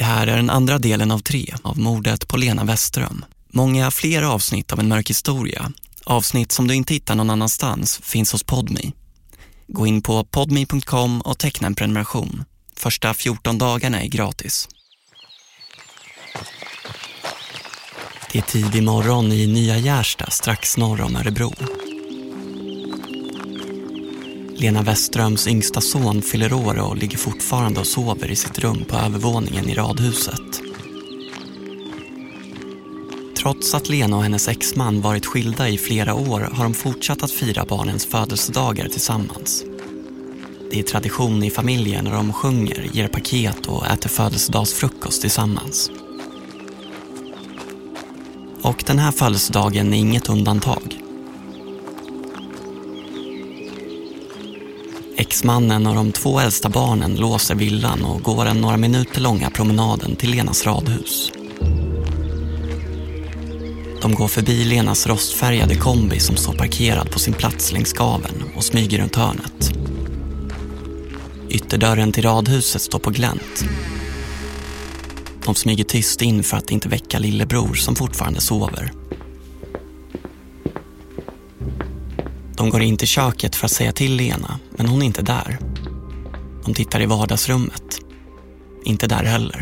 Det här är den andra delen av tre av mordet på Lena Westström. Många fler avsnitt av En mörk historia, avsnitt som du inte hittar någon annanstans, finns hos Podmi. Gå in på podmi.com och teckna en prenumeration. Första 14 dagarna är gratis. Det är tidig morgon i Nya Gärsta strax norr om Örebro. Lena Westströms yngsta son fyller år och ligger fortfarande och sover i sitt rum på övervåningen i radhuset. Trots att Lena och hennes exman varit skilda i flera år har de fortsatt att fira barnens födelsedagar tillsammans. Det är tradition i familjen när de sjunger, ger paket och äter födelsedagsfrukost tillsammans. Och den här födelsedagen är inget undantag. Exmannen och de två äldsta barnen låser villan och går den några minuter långa promenaden till Lenas radhus. De går förbi Lenas rostfärgade kombi som står parkerad på sin plats längs gaven och smyger runt hörnet. Ytterdörren till radhuset står på glänt. De smyger tyst in för att inte väcka lillebror som fortfarande sover. De går in till köket för att säga till Lena, men hon är inte där. De tittar i vardagsrummet. Inte där heller.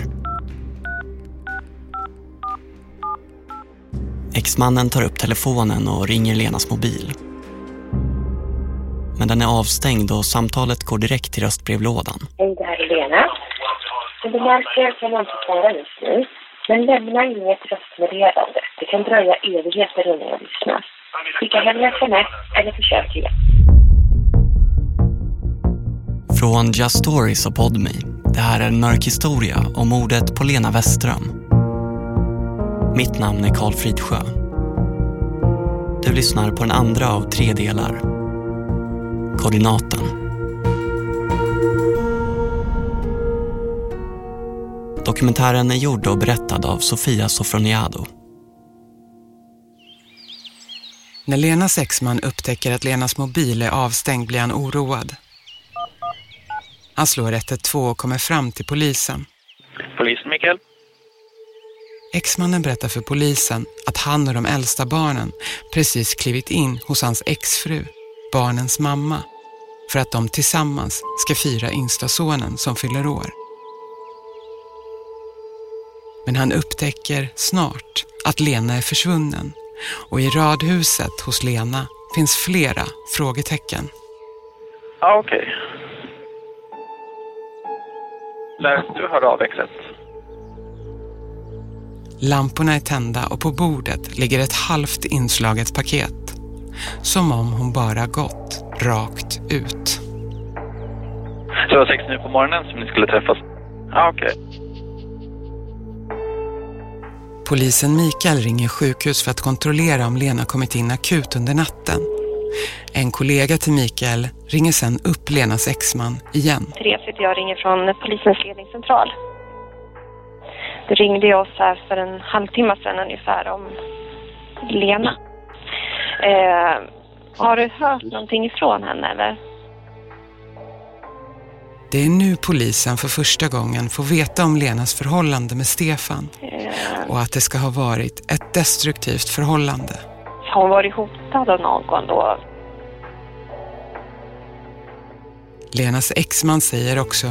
Exmannen tar upp telefonen och ringer Lenas mobil. Men den är avstängd och samtalet går direkt till röstbrevlådan. Hej, det här är Lena. Som du märker kan jag inte svara just nu. Men lämna inget röstmeddelande. Det kan dröja evigheter innan jag lyssnar. Skicka hem sms eller försök igen. Från Just Stories och Podme. Det här är en mörk historia om mordet på Lena Westström. Mitt namn är Karl Fridsjö. Du lyssnar på den andra av tre delar. Koordinaten. Dokumentären är gjord och berättad av Sofia Sofroniado. När Lenas exman upptäcker att Lenas mobil är avstängd blir han oroad. Han slår 112 och kommer fram till polisen. Polisen, Mikael? Exmannen berättar för polisen att han och de äldsta barnen precis klivit in hos hans exfru, barnens mamma, för att de tillsammans ska fira yngsta sonen som fyller år. Men han upptäcker snart att Lena är försvunnen och i radhuset hos Lena finns flera frågetecken. Ja, okej. Läste du höra av växet? Lamporna är tända och på bordet ligger ett halvt inslaget paket. Som om hon bara gått rakt ut. Så det var sex nu på morgonen som ni skulle träffas? Ja, okej. Polisen Mikael ringer sjukhus för att kontrollera om Lena kommit in akut under natten. En kollega till Mikael ringer sen upp Lenas exman igen. Therese heter jag ringer från polisens ledningscentral. Du ringde oss här för en halvtimme sedan ungefär om Lena. Eh, har du hört någonting ifrån henne eller? Det är nu polisen för första gången får veta om Lenas förhållande med Stefan Eh, och att det ska ha varit ett destruktivt förhållande. har hon varit hotad av någon då? Lenas exman säger också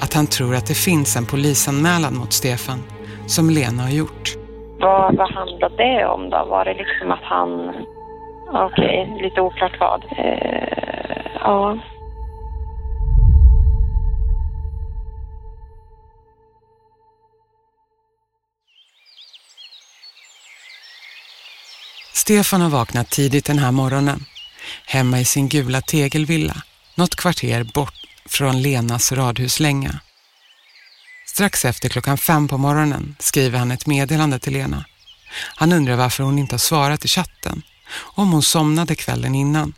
att han tror att det finns en polisanmälan mot Stefan som Lena har gjort. Vad, vad handlade det om då? Var det liksom att han... Okej, lite oklart vad. Eh, ja. Stefan har vaknat tidigt den här morgonen, hemma i sin gula tegelvilla, något kvarter bort från Lenas radhuslänga. Strax efter klockan fem på morgonen skriver han ett meddelande till Lena. Han undrar varför hon inte har svarat i chatten, om hon somnade kvällen innan.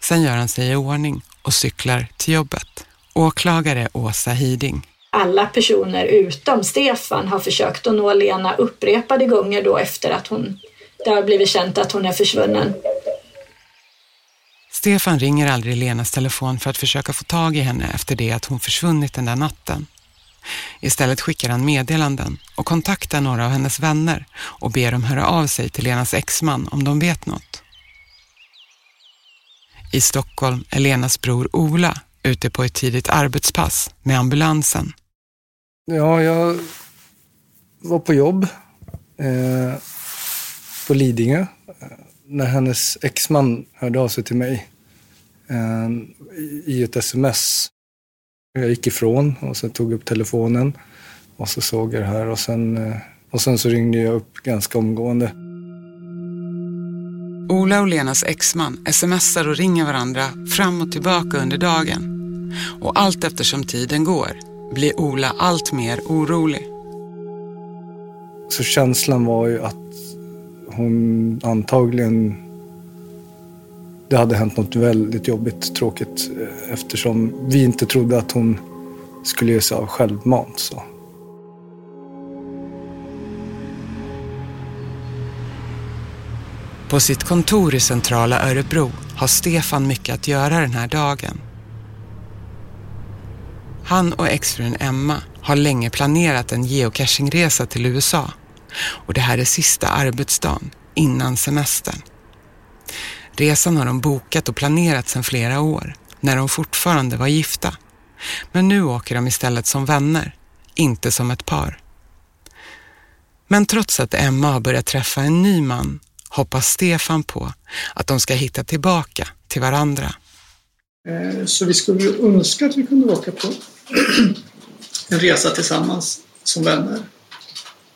Sen gör han sig i ordning och cyklar till jobbet. Åklagare Åsa Hiding. alla personer utom Stefan har försökt att nå Lena upprepade gånger då efter att hon, det har blivit känt att hon är försvunnen. Stefan ringer aldrig Lenas telefon för att försöka få tag i henne efter det att hon försvunnit den där natten. Istället skickar han meddelanden och kontaktar några av hennes vänner och ber dem höra av sig till Lenas exman om de vet något. I Stockholm är Lenas bror Ola ute på ett tidigt arbetspass med ambulansen. Ja, jag var på jobb eh, på Lidingö eh, när hennes exman hörde av sig till mig eh, i ett sms. Jag gick ifrån och sen tog upp telefonen och så såg jag det här och sen, eh, och sen så ringde jag upp ganska omgående. Ola och Lenas exman smsar och ringer varandra fram och tillbaka under dagen. Och allt eftersom tiden går blir Ola allt mer orolig. Så känslan var ju att hon antagligen... Det hade hänt något väldigt jobbigt, tråkigt eh, eftersom vi inte trodde att hon skulle ge sig av självmant. Så. På sitt kontor i centrala Örebro har Stefan mycket att göra den här dagen. Han och exfrun Emma har länge planerat en geocachingresa till USA och det här är sista arbetsdagen innan semestern. Resan har de bokat och planerat sedan flera år, när de fortfarande var gifta. Men nu åker de istället som vänner, inte som ett par. Men trots att Emma har börjat träffa en ny man hoppas Stefan på att de ska hitta tillbaka till varandra. Eh, så vi skulle önska att vi kunde åka på en resa tillsammans som vänner.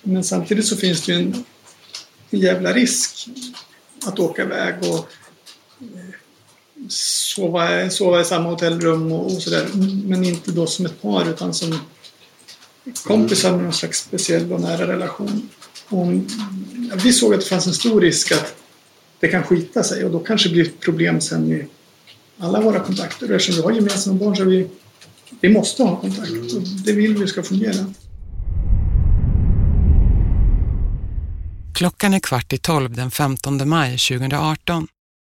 Men samtidigt så finns det ju en, jävla risk att åka iväg och eh, sova, sova i samma hotellrum och, och sådär. Men inte då som ett par utan som kompisar med någon slags speciell och nära relation. Och vi såg att det fanns en stor risk att det kan skita sig och då kanske det blir ett problem sen med alla våra kontakter. Och eftersom vi har gemensamma barn så vi, vi måste ha kontakt och det vill vi ska fungera. Klockan är kvart i tolv den 15 maj 2018.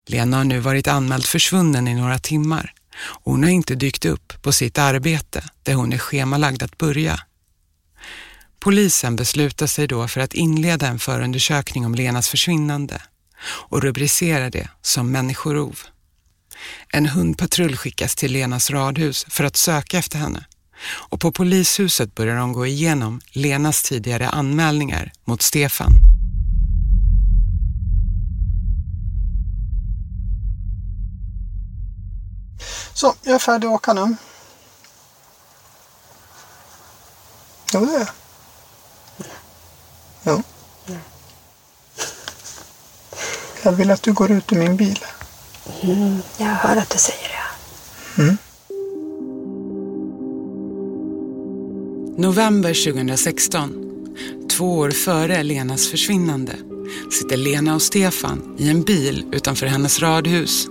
Lena har nu varit anmäld försvunnen i några timmar och hon har inte dykt upp på sitt arbete där hon är schemalagd att börja. Polisen beslutar sig då för att inleda en förundersökning om Lenas försvinnande och rubricerar det som människorov. En hundpatrull skickas till Lenas radhus för att söka efter henne och på polishuset börjar de gå igenom Lenas tidigare anmälningar mot Stefan. Så, jag är färdig att åka nu. Jo, det är jag. Jo. Jag vill att du går ut ur min bil. Mm, jag hör att du säger det. Mm. November 2016, två år före Lenas försvinnande, sitter Lena och Stefan i en bil utanför hennes radhus.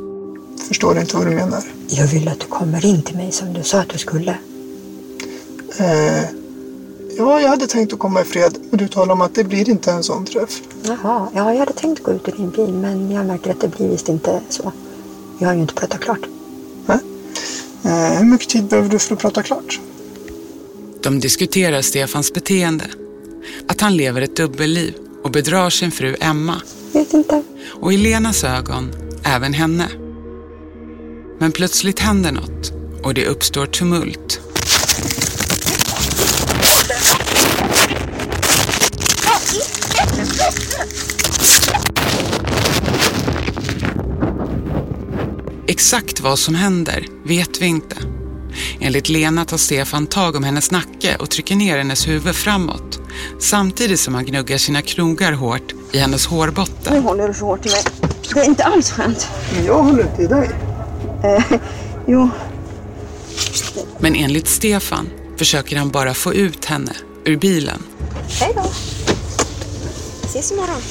Förstår inte vad du menar. Jag vill att du kommer in till mig som du sa att du skulle. Eh, ja, jag hade tänkt att komma i fred, men du talar om att det blir inte en sån träff. Jaha, ja, jag hade tänkt gå ut i din bil men jag märker att det blir visst inte så. Vi har ju inte pratat klart. Eh, hur mycket tid behöver du för att prata klart? De diskuterar Stefans beteende. Att han lever ett dubbelliv och bedrar sin fru Emma. Vet inte. Och i Lenas ögon, även henne. Men plötsligt händer något och det uppstår tumult. Exakt vad som händer vet vi inte. Enligt Lena tar Stefan tag om hennes nacke och trycker ner hennes huvud framåt. Samtidigt som han gnuggar sina knogar hårt i hennes hårbotten. Nu håller du så hårt i mig. Det är inte alls skönt. Men jag håller inte i dig. Eh, jo, Men enligt Stefan försöker han bara få ut henne ur bilen. hej då. Ses imorgon.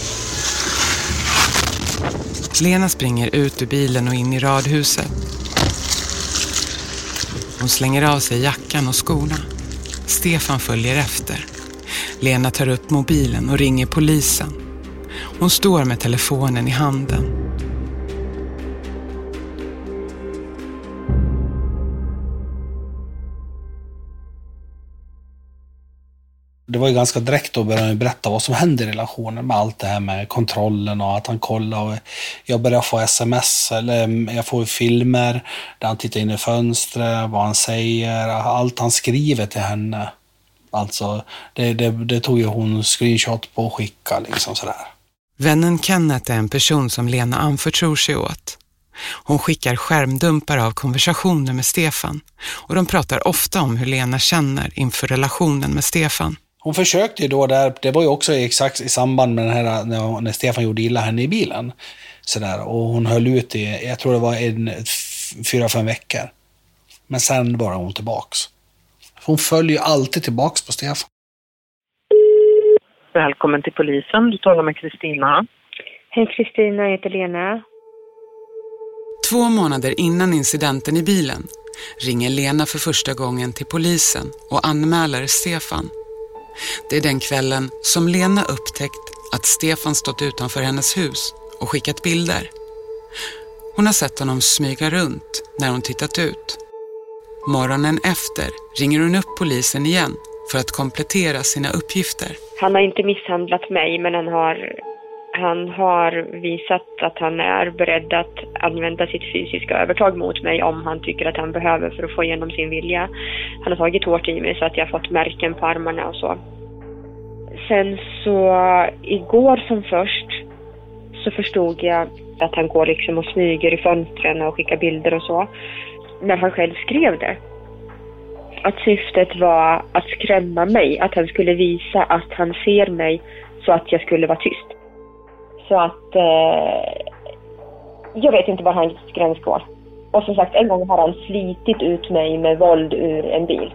Lena springer ut ur bilen och in i radhuset. Hon slänger av sig jackan och skorna. Stefan följer efter. Lena tar upp mobilen och ringer polisen. Hon står med telefonen i handen. Det var ju ganska direkt då började han berätta vad som hände i relationen med allt det här med kontrollen och att han kollar. Och jag började få sms, eller mm, jag får filmer där han tittar in i fönstret, vad han säger, allt han skriver till henne. Alltså, det, det, det tog ju hon screenshot på och skickade liksom sådär. Vännen Kenneth är en person som Lena anförtror sig åt. Hon skickar skärmdumpar av konversationer med Stefan och de pratar ofta om hur Lena känner inför relationen med Stefan. Hon försökte ju då där, det var ju också exakt i samband med den här, när, när Stefan gjorde illa henne i bilen. Sådär, och hon höll ut i, jag tror det var en, fyra, fem veckor. Men sen var hon tillbaks. Hon följer ju alltid tillbaks på Stefan. Välkommen till polisen. Du talar med Kristina. Hej Kristina, jag heter Lena. Två månader innan incidenten i bilen ringer Lena för första gången till polisen och anmäler Stefan. Det är den kvällen som Lena upptäckt att Stefan stått utanför hennes hus och skickat bilder. Hon har sett honom smyga runt när hon tittat ut. Morgonen efter ringer hon upp polisen igen för att komplettera sina uppgifter. Han har inte misshandlat mig men han har, han har visat att han är beredd att använda sitt fysiska övertag mot mig om han tycker att han behöver för att få igenom sin vilja. Han har tagit hårt i mig så att jag har fått märken på armarna och så. Sen så igår som först så förstod jag att han går liksom och smyger i fönstren och skickar bilder och så. När han själv skrev det att syftet var att skrämma mig, att han skulle visa att han ser mig så att jag skulle vara tyst. Så att eh, jag vet inte var hans gräns går. Och som sagt, en gång har han slitit ut mig med våld ur en bil.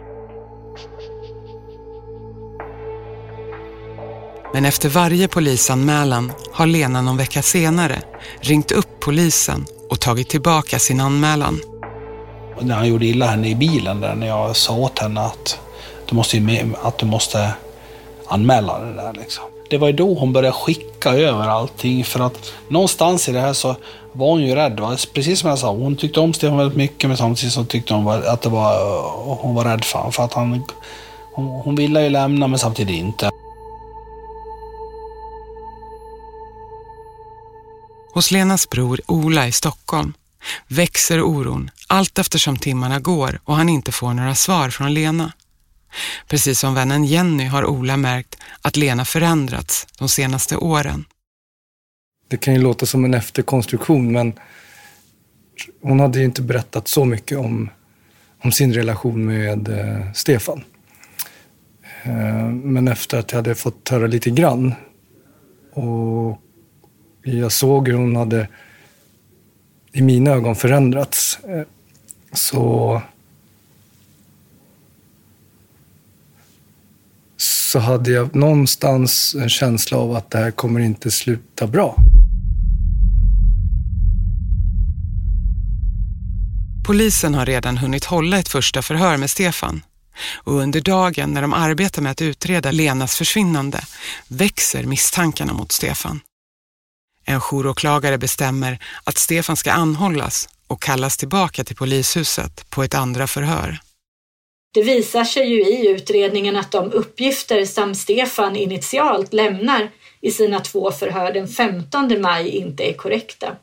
Men efter varje polisanmälan har Lena någon vecka senare ringt upp polisen och tagit tillbaka sin anmälan när han gjorde illa henne i bilen där när jag sa åt henne att du måste, att du måste anmäla det där. Liksom. Det var ju då hon började skicka över allting för att någonstans i det här så var hon ju rädd. Va? Precis som jag sa, hon tyckte om Stefan väldigt mycket men samtidigt så tyckte hon att det var, hon var rädd för honom. För att han, hon, hon ville ju lämna men samtidigt inte. Hos Lenas bror Ola i Stockholm växer oron allt eftersom timmarna går och han inte får några svar från Lena. Precis som vännen Jenny har Ola märkt att Lena förändrats de senaste åren. Det kan ju låta som en efterkonstruktion men hon hade ju inte berättat så mycket om, om sin relation med eh, Stefan. Eh, men efter att jag hade fått höra lite grann och jag såg hur hon hade i mina ögon förändrats. Eh, så så hade jag någonstans en känsla av att det här kommer inte sluta bra. Polisen har redan hunnit hålla ett första förhör med Stefan. Och under dagen när de arbetar med att utreda Lenas försvinnande växer misstankarna mot Stefan. En jouråklagare bestämmer att Stefan ska anhållas och kallas tillbaka till polishuset på ett andra förhör. Det visar sig ju i utredningen att de uppgifter som Stefan initialt lämnar i sina två förhör den 15 maj inte är korrekta.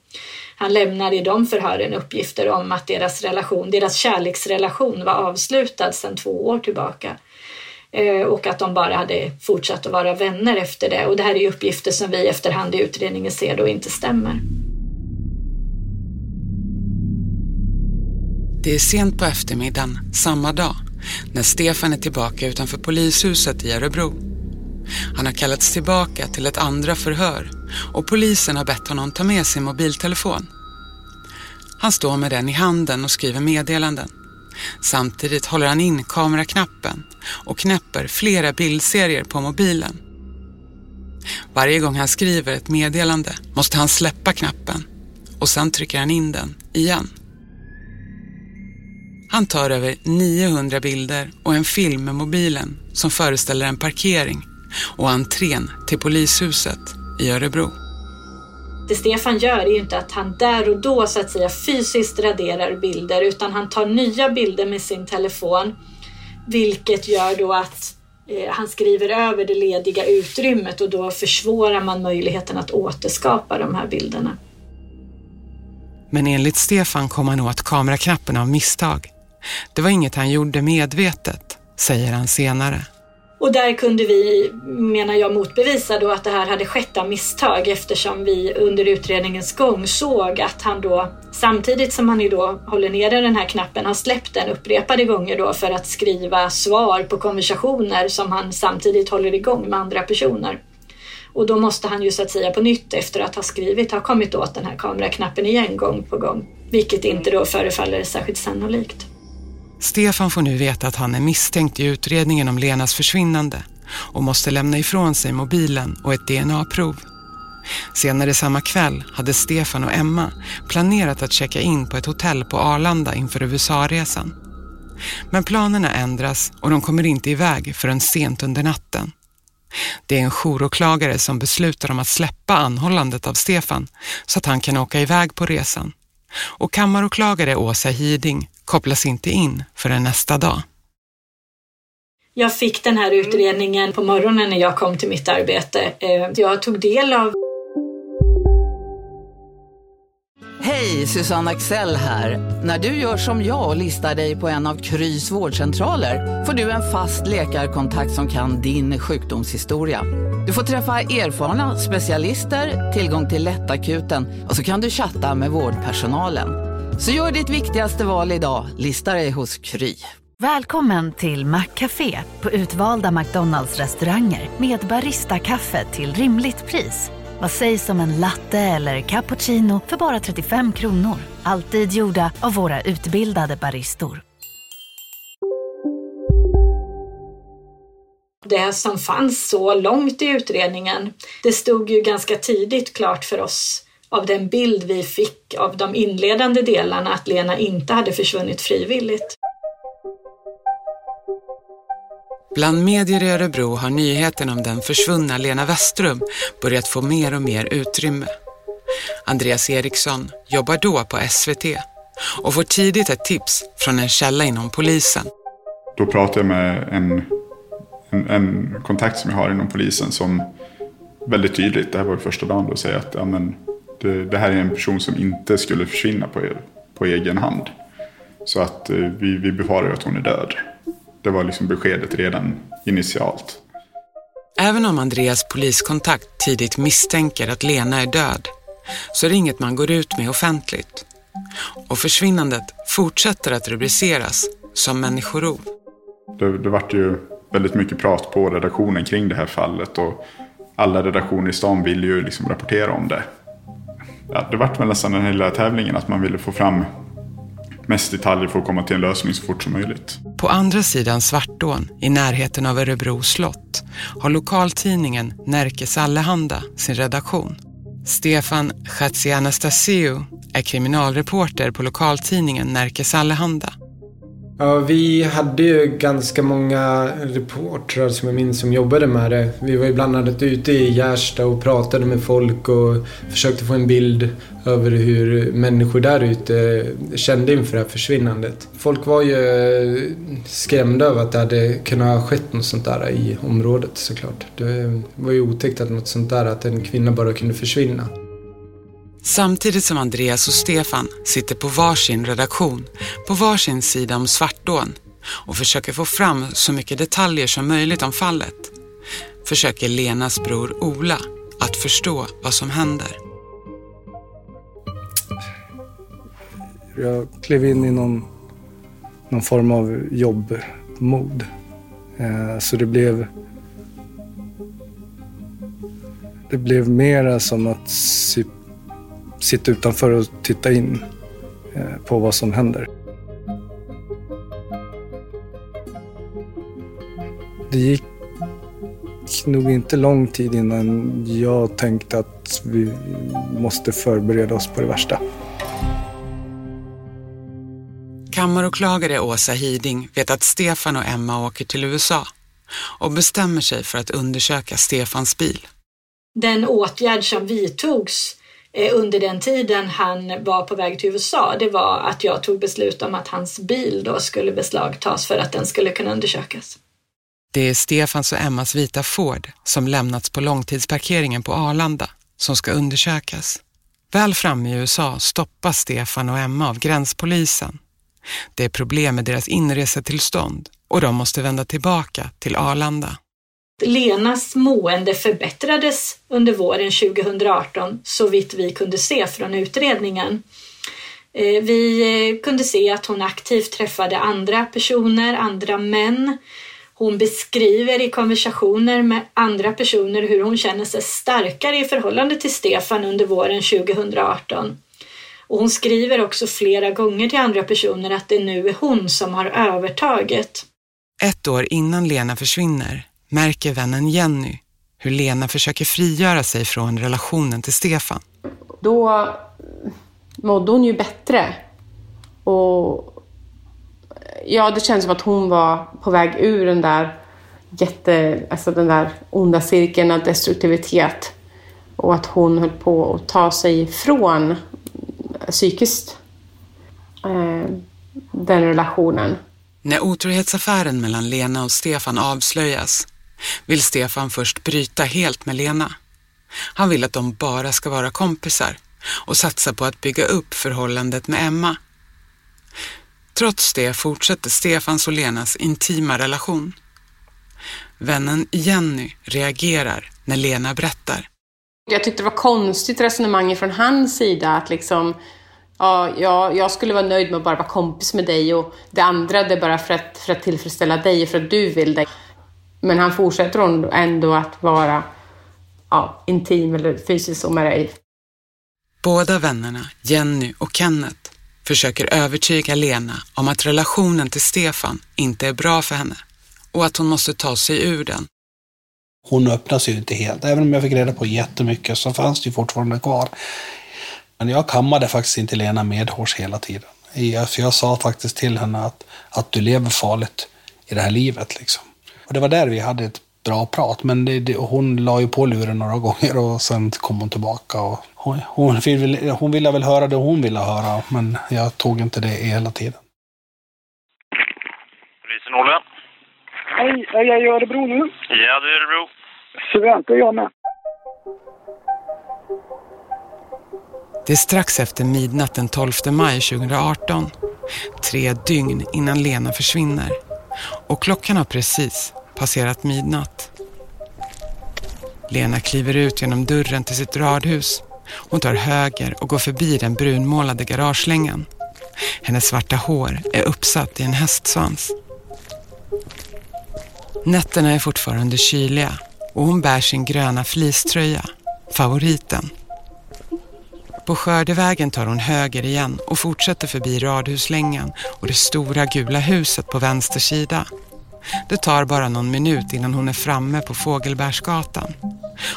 Han lämnar i de förhören uppgifter om att deras relation, deras kärleksrelation var avslutad sedan två år tillbaka eh, och att de bara hade fortsatt att vara vänner efter det. Och det här är uppgifter som vi efterhand i utredningen ser då inte stämmer. Det är sent på eftermiddagen samma dag när Stefan är tillbaka utanför polishuset i Örebro. Han har kallats tillbaka till ett andra förhör och polisen har bett honom ta med sin mobiltelefon. Han står med den i handen och skriver meddelanden. Samtidigt håller han in kameraknappen och knäpper flera bildserier på mobilen. Varje gång han skriver ett meddelande måste han släppa knappen och sen trycker han in den igen. Han tar över 900 bilder och en film med mobilen som föreställer en parkering och entrén till polishuset i Örebro. Det Stefan gör är ju inte att han där och då så att säga fysiskt raderar bilder utan han tar nya bilder med sin telefon vilket gör då att Eh, han skriver över det lediga utrymmet och då försvårar man möjligheten att återskapa de här bilderna. Men enligt Stefan kom han åt kameraknappen av misstag. Det var inget han gjorde medvetet, säger han senare. Och där kunde vi, menar jag, motbevisa då att det här hade skett av misstag eftersom vi under utredningens gång såg att han då samtidigt som han ju då håller nere den här knappen, har släppt den upprepade gånger då för att skriva svar på konversationer som han samtidigt håller igång med andra personer. Och då måste han ju så att säga på nytt efter att ha skrivit ha kommit åt den här kameraknappen igen gång på gång. Vilket inte då förefaller särskilt sannolikt. Stefan får nu veta att han är misstänkt i utredningen om Lenas försvinnande och måste lämna ifrån sig mobilen och ett DNA-prov. Senare samma kväll hade Stefan och Emma planerat att checka in på ett hotell på Arlanda inför USA-resan. Men planerna ändras och de kommer inte iväg förrän sent under natten. Det är en jouråklagare som beslutar om att släppa anhållandet av Stefan så att han kan åka iväg på resan. Och kammaråklagare Åsa Hiding kopplas inte in förrän nästa dag. Jag fick den här utredningen på morgonen när jag kom till mitt arbete. Eh, jag tog del av Hej, Susanne Axel här. När du gör som jag och listar dig på en av Krys vårdcentraler får du en fast läkarkontakt som kan din sjukdomshistoria. Du får träffa erfarna specialister, tillgång till lättakuten och så kan du chatta med vårdpersonalen. Så gör ditt viktigaste val idag, listar dig hos Kry. Välkommen till Maccafé på utvalda McDonalds restauranger med Baristakaffe till rimligt pris. Vad sägs om en latte eller cappuccino för bara 35 kronor? Alltid gjorda av våra utbildade baristor. Det som fanns så långt i utredningen, det stod ju ganska tidigt klart för oss av den bild vi fick av de inledande delarna att Lena inte hade försvunnit frivilligt. Bland medier i Örebro har nyheten om den försvunna Lena Westrum börjat få mer och mer utrymme. Andreas Eriksson jobbar då på SVT och får tidigt ett tips från en källa inom polisen. Då pratar jag med en, en, en kontakt som jag har inom polisen som väldigt tydligt, det här var första dagen, då säger att ja, men, det, det, här är en person som inte skulle försvinna på, på egen hand. Så att eh, vi, vi befarar att hon är död. Det var liksom beskedet redan initialt. Även om Andreas poliskontakt tidigt misstänker att Lena är död så är det inget man går ut med offentligt. Och försvinnandet fortsätter att rubriceras som människorov. Det, det vart ju väldigt mycket prat på redaktionen kring det här fallet och alla redaktioner i stan vill ju liksom rapportera om det. Ja, det vart väl nästan den hela tävlingen att man ville få fram mest detaljer för att komma till en lösning så fort som möjligt. På andra sidan Svartån, i närheten av Örebro slott, har lokaltidningen Närkes Allehanda sin redaktion. Stefan Chatzianastasiou är kriminalreporter på lokaltidningen Närkes Allehanda. Ja, vi hade ju ganska många reportrar som jag minns som jobbade med det. Vi var ju bland annat ute i Gärsta och pratade med folk och försökte få en bild över hur människor där ute kände inför det här försvinnandet. Folk var ju eh, skrämda över att det hade kunnat ha skett något sånt där i området såklart. Det var ju otäckt att något sånt där, att en kvinna bara kunde försvinna. Samtidigt som Andreas och Stefan sitter på varsin redaktion, på varsin sida om Svartån och försöker få fram så mycket detaljer som möjligt om fallet, försöker Lenas bror Ola att förstå vad som händer. Jag klev in i någon, någon form av jobbmod. Eh, så det blev det blev mera som att sitta utanför och titta in eh, på vad som händer. Det gick nog inte lång tid innan jag tänkte att vi måste förbereda oss på det värsta. Kammaråklagare Åsa Hiding vet att Stefan och Emma åker till USA och bestämmer sig för att undersöka Stefans bil. Den åtgärd som vidtogs Eh, Eh, under den tiden han var på väg till USA, det var att jag tog beslut om att hans bil då skulle beslagtas för att den skulle kunna undersökas. Det är Stefans och Emmas vita Ford som lämnats på långtidsparkeringen på Arlanda som ska undersökas. Väl framme i USA stoppas Stefan och Emma av gränspolisen. Det är problem med deras inresetillstånd och de måste vända tillbaka till Arlanda. Lenas mående förbättrades under våren 2018 så vitt vi kunde se från utredningen. Eh, vi eh, kunde se att hon aktivt träffade andra personer, andra män. Hon beskriver i konversationer med andra personer hur hon känner sig starkare i förhållande till Stefan under våren 2018. Och hon skriver också flera gånger till andra personer att det nu är hon som har övertaget. Ett år innan Lena försvinner märker vännen Jenny hur Lena försöker frigöra sig från relationen till Stefan. Då mådde hon ju bättre. Och ja, det känns som att hon var på väg ur den där jätte, alltså den där onda cirkeln av destruktivitet. Och att hon höll på att ta sig ifrån psykiskt eh, den relationen. När otrohetsaffären mellan Lena och Stefan avslöjas vill Stefan först bryta helt med Lena. Han vill att de bara ska vara kompisar och satsa på att bygga upp förhållandet med Emma. Trots det fortsätter Stefans och Lenas intima relation. Vännen Jenny reagerar när Lena berättar. Jag tyckte det var konstigt resonemang från hans sida att liksom ja, jag, jag skulle vara nöjd med att bara vara kompis med dig och det andra det är bara för att, för att tillfredsställa dig och för att du vill det. Men han fortsätter ändå att vara ja, intim eller fysisk med dig. Båda vännerna, Jenny och Kenneth, försöker övertyga Lena om att relationen till Stefan inte är bra för henne och att hon måste ta sig ur den. Hon öppnar sig ju inte helt. Även om jag fick reda på jättemycket så fanns det ju fortfarande kvar. Men jag kammade faktiskt inte Lena medhårs hela tiden. För jag sa faktiskt till henne att, att du lever farligt i det här livet. Liksom. Och det var där vi hade ett bra prat. Men det, det, hon la ju på luren några gånger och sen kom hon tillbaka. Och hon, hon, ville, hon ville väl höra det hon ville höra, men jag tog inte det hela tiden. Polisen Olle. Hej, är jag i Örebro nu? Ja, du är i Örebro. Är jag med. Det är strax efter midnatt den 12 maj 2018. Tre dygn innan Lena försvinner. Och klockan har precis passerat midnatt. Lena kliver ut genom dörren till sitt radhus. Hon tar höger och går förbi den brunmålade garagelängan. Hennes svarta hår är uppsatt i en hästsvans. Nätterna är fortfarande kyliga och hon bär sin gröna fleecetröja, favoriten. På skördevägen tar hon höger igen och fortsätter förbi radhuslängan och det stora gula huset på vänster sida. Det tar bara någon minut innan hon är framme på Fågelbärsgatan.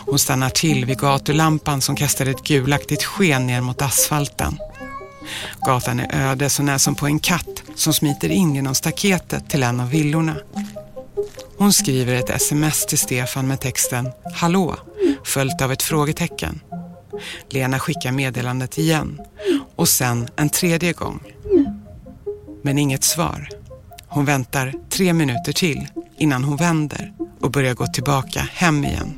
Hon stannar till vid gatulampan som kastar ett gulaktigt sken ner mot asfalten. Gatan är öde så när som på en katt som smiter in genom staketet till en av villorna. Hon skriver ett sms till Stefan med texten Hallå, följt av ett frågetecken. Lena skickar meddelandet igen och sen en tredje gång. Men inget svar. Hon väntar tre minuter till innan hon vänder och börjar gå tillbaka hem igen.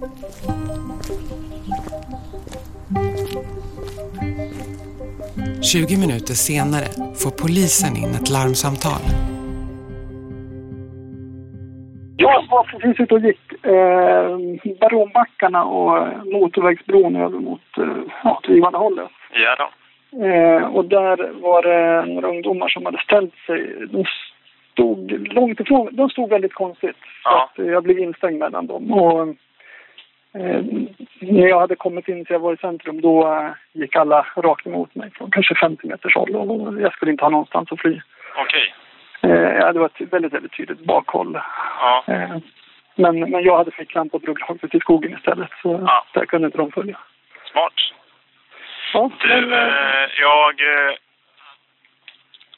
Tjugo minuter senare får polisen in ett larmsamtal. Jag var precis ute och gick eh, Baronbackarna och motorvägsbron över mot eh, ja, Tvivandehållet. Ja då. Eh, och där var det några ungdomar som hade ställt sig. De stod långt ifrån. De stod väldigt konstigt. Ja. Så jag blev instängd mellan dem. Och, eh, när jag hade kommit in till jag var i centrum då eh, gick alla rakt emot mig från kanske 50 meters håll. Och jag skulle inte ha någonstans att fly. Okej. Eh, ja, det var ett väldigt, väldigt tydligt bakhåll. Ja. Eh, men, men jag hade ficklamp och drog rakt ut i skogen istället. Så Ja. där kunde inte de följa. Smart. Ja, Du, eh, jag...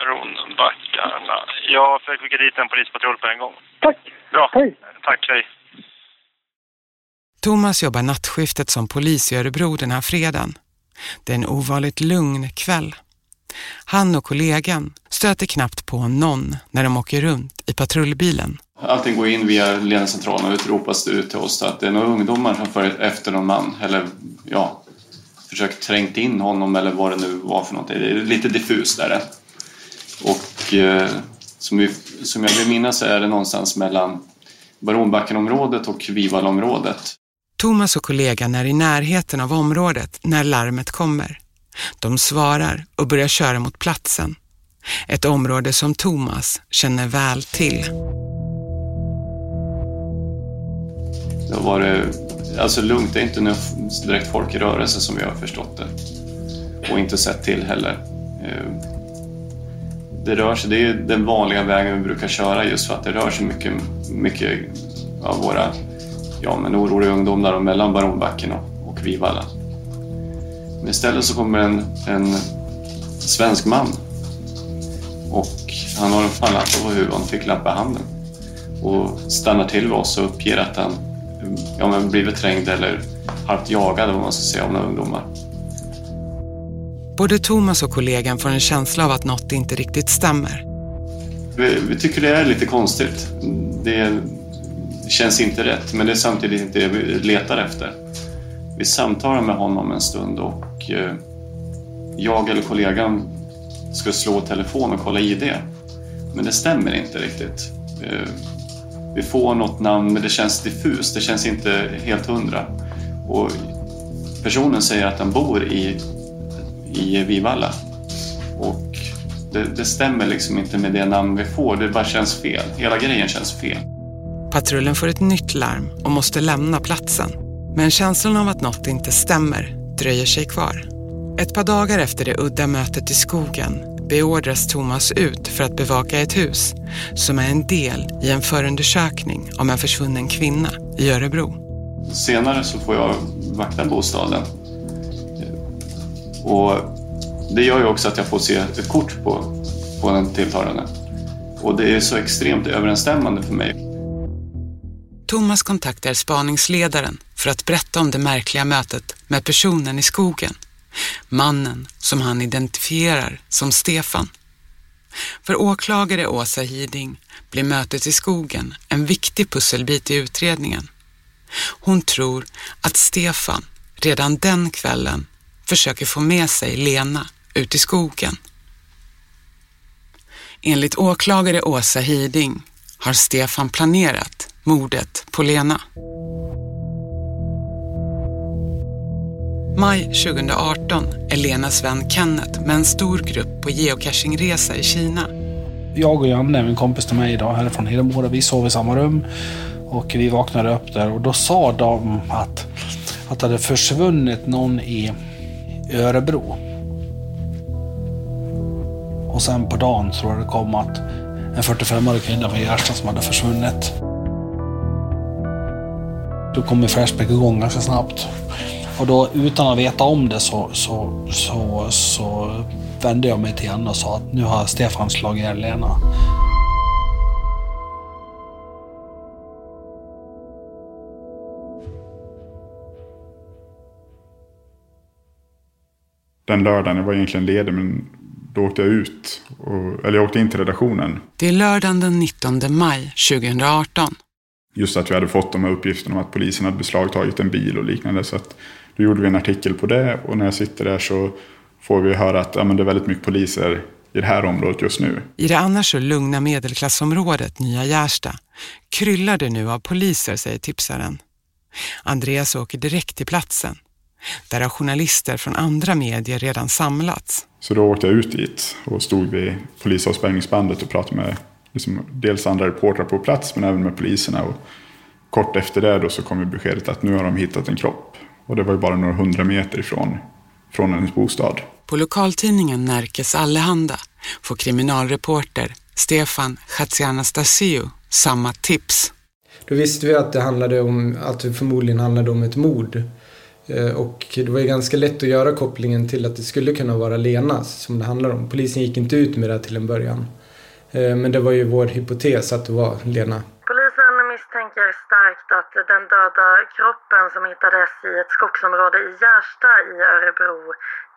Ronbackarna. Jag försöker skicka dit en polispatrull på en gång. Tack. Bra. Hej. Tack, hej. Thomas jobbar nattskiftet som polis i Örebro den här fredagen. Det är en ovanligt lugn kväll. Han och kollegan stöter knappt på någon när de åker runt i patrullbilen. Allting går in via ledningscentralen och utropas det ut till oss att det är några ungdomar som följer efter någon man eller ja, försökt trängt in honom eller vad det nu var för någonting. Det är lite diffust där. Och eh, som, vi, som jag vill minnas är det någonstans mellan Baronbackenområdet och Vivalområdet. Thomas och kollegan är i närheten av området när larmet kommer. De svarar och börjar köra mot platsen. Ett område som Thomas känner väl till. Då var det alltså lugnt, det är inte direkt folk i rörelse som vi har förstått det. Och inte sett till heller. Det rör sig, det är den vanliga vägen vi brukar köra just för att det rör sig mycket, mycket av våra ja, men oroliga ungdomar mellan Baronbacken och, och Vivalla. Men istället så kommer en, en svensk man och han har en pannlampa på huvudet och en ficklampa i handen och stannar till vid oss och uppger att han ja, men blivit trängd eller halvt jagad vad man ska säga av några ungdomar. Både Thomas och kollegan får en känsla av att något inte riktigt stämmer. Vi, vi tycker det är lite konstigt. Det, det känns inte rätt, men det är samtidigt inte det vi letar efter. Vi samtalar med honom en stund och eh, jag eller kollegan ska slå telefon och kolla ID. Men det stämmer inte riktigt. Eh, vi får något namn, men det känns diffust. Det känns inte helt hundra. Och personen säger att han bor i i Vivalla. Och det, det, stämmer liksom inte med det namn vi får. Det bara känns fel. Hela grejen känns fel. Patrullen får ett nytt larm och måste lämna platsen. Men känslan av att något inte stämmer dröjer sig kvar. Ett par dagar efter det udda mötet i skogen beordras Thomas ut för att bevaka ett hus som är en del i en förundersökning om en försvunnen kvinna i Örebro. Senare så får jag vakta bostaden och det gör ju också att jag får se ett kort på, på den tilltalade. Och det är så extremt överensstämmande för mig. Thomas kontaktar spaningsledaren för att berätta om det märkliga mötet med personen i skogen. Mannen som han identifierar som Stefan. För åklagare Åsa Hiding blir mötet i skogen en viktig pusselbit i utredningen. Hon tror att Stefan redan den kvällen försöker få med sig Lena ut i skogen. Enligt åklagare Åsa Hiding har Stefan planerat mordet på Lena. Maj 2018 är Lenas vän Kenneth med en stor grupp på geocachingresa i Kina. Jag och Janne, en kompis till mig idag härifrån Hedemora, vi sov i samma rum och vi vaknade upp där och då sa de att, att det hade försvunnit någon i i Örebro. Och sen på dagen tror jag det kom att en 45-årig kvinna från Gärsta som hade försvunnit. Då kom ju Flashback igång ganska snabbt. Och då utan att veta om det så, så, så, så vände jag mig till henne och sa att nu har Stefan slagit ihjäl Lena. Den lördagen. Jag var egentligen ledig men då åkte jag ut. Och, eller jag åkte in till redaktionen. Det är lördagen den 19 maj 2018. Just att vi hade fått de här uppgifterna om att polisen hade beslagtagit en bil och liknande. Så att då gjorde vi en artikel på det och när jag sitter där så får vi höra att ja, men det är väldigt mycket poliser i det här området just nu. I det annars så lugna medelklassområdet Nya Gärsta kryllar det nu av poliser, säger tipsaren. Andreas åker direkt till platsen där har journalister från andra medier redan samlats. Så då åkte jag ut dit och stod vid polisavspärrningsbandet och pratade med liksom, dels andra reportrar på plats men även med poliserna. Och kort efter det då så kom beskedet att nu har de hittat en kropp. Och det var ju bara några hundra meter ifrån från hennes bostad. På lokaltidningen Närkes Allehanda får kriminalreporter Stefan Chatzianastasiou samma tips. Då visste vi att det handlade om, att det förmodligen handlade om ett mord. Eh, och det var ju ganska lätt att göra kopplingen till att det skulle kunna vara Lenas som det handlar om. Polisen gick inte ut med det till en början. Eh, men det var ju vår hypotes att det var Lena. Polisen misstänker starkt att den döda kroppen som hittades i ett skogsområde i Gärsta i Örebro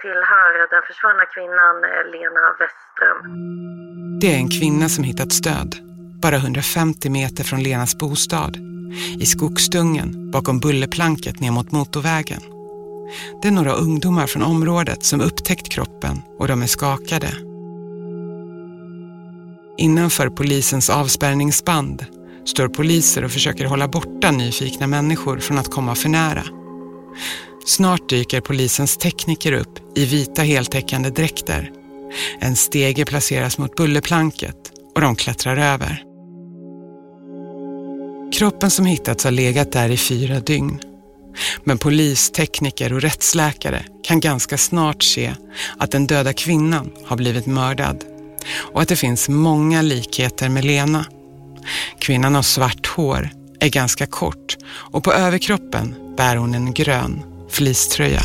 tillhör den försvunna kvinnan eh, Lena Westström. Det är en kvinna som hittat stöd. bara 150 meter från Lenas bostad, i skogsdungen bakom bullerplanket ner mot motorvägen. Det är några ungdomar från området som upptäckt kroppen och de är skakade. Innanför polisens avspärrningsband står poliser och försöker hålla borta nyfikna människor från att komma för nära. Snart dyker polisens tekniker upp i vita heltäckande dräkter. En stege placeras mot bullerplanket och de klättrar över. Kroppen som hittats har legat där i fyra dygn. Men polistekniker och rättsläkare kan ganska snart se att den döda kvinnan har blivit mördad och att det finns många likheter med Lena. Kvinnan har svart hår, är ganska kort och på överkroppen bär hon en grön fleecetröja.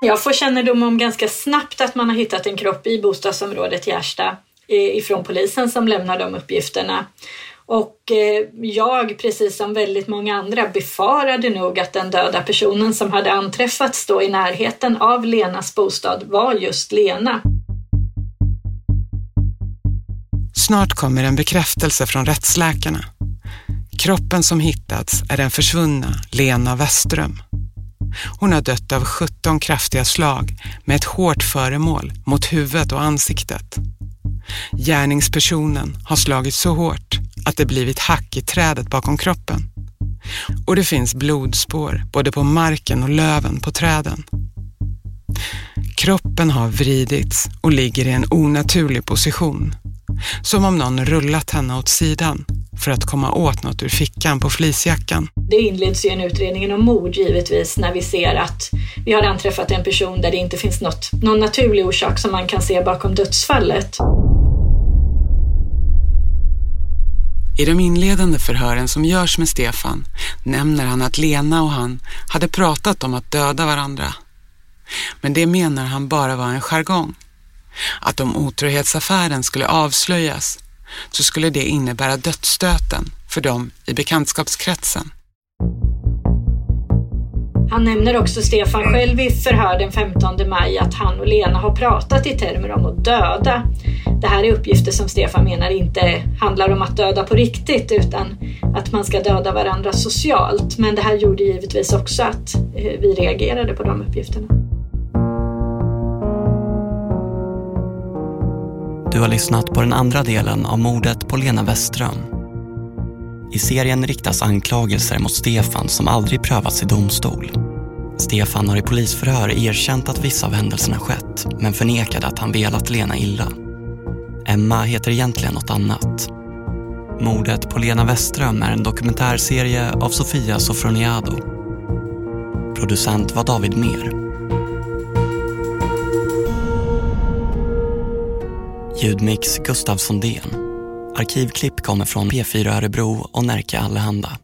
Jag får kännedom om ganska snabbt att man har hittat en kropp i bostadsområdet Gärsta Eh, ifrån polisen som lämnar de uppgifterna. Och eh, jag, precis som väldigt många andra, befarade nog att den döda personen som hade anträffats då i närheten av Lenas bostad var just Lena. Snart kommer en bekräftelse från rättsläkarna. Kroppen som hittats är den försvunna Lena Westström. Hon har dött av 17 kraftiga slag med ett hårt föremål mot huvudet och ansiktet. Gärningspersonen har slagit så hårt att det blivit hack i trädet bakom kroppen. Och det finns blodspår både på marken och löven på träden. Kroppen har vridits och ligger i en onaturlig position. Som om någon rullat henne åt sidan för att komma åt något ur fickan på fleecejackan. Det inleds ju en utredning om mord givetvis när vi ser att vi har anträffat en person där det inte finns något, någon naturlig orsak som man kan se bakom dödsfallet. I de inledande förhören som görs med Stefan nämner han att Lena och han hade pratat om att döda varandra. Men det menar han bara var en jargong. Att om otrohetsaffären skulle avslöjas så skulle det innebära dödsstöten för dem i bekantskapskretsen. Han nämner också Stefan själv i förhör den 15 maj att han och Lena har pratat i termer om att döda. Det här är uppgifter som Stefan menar inte handlar om att döda på riktigt utan att man ska döda varandra socialt. Men det här gjorde givetvis också att eh, vi reagerade på de uppgifterna. Du har lyssnat på den andra delen av mordet på Lena Westström. I serien riktas anklagelser mot Stefan som aldrig prövats i domstol. Stefan har i polisförhör erkänt att vissa av händelserna skett men förnekade att han velat Lena illa. Emma heter egentligen något annat. Mordet på Lena Westström är en dokumentärserie av Sofia Sofroniado. Producent var David Mer. Ljudmix Gustav Sondén. Arkivklipp kommer från P4 Örebro och Närke Allehanda.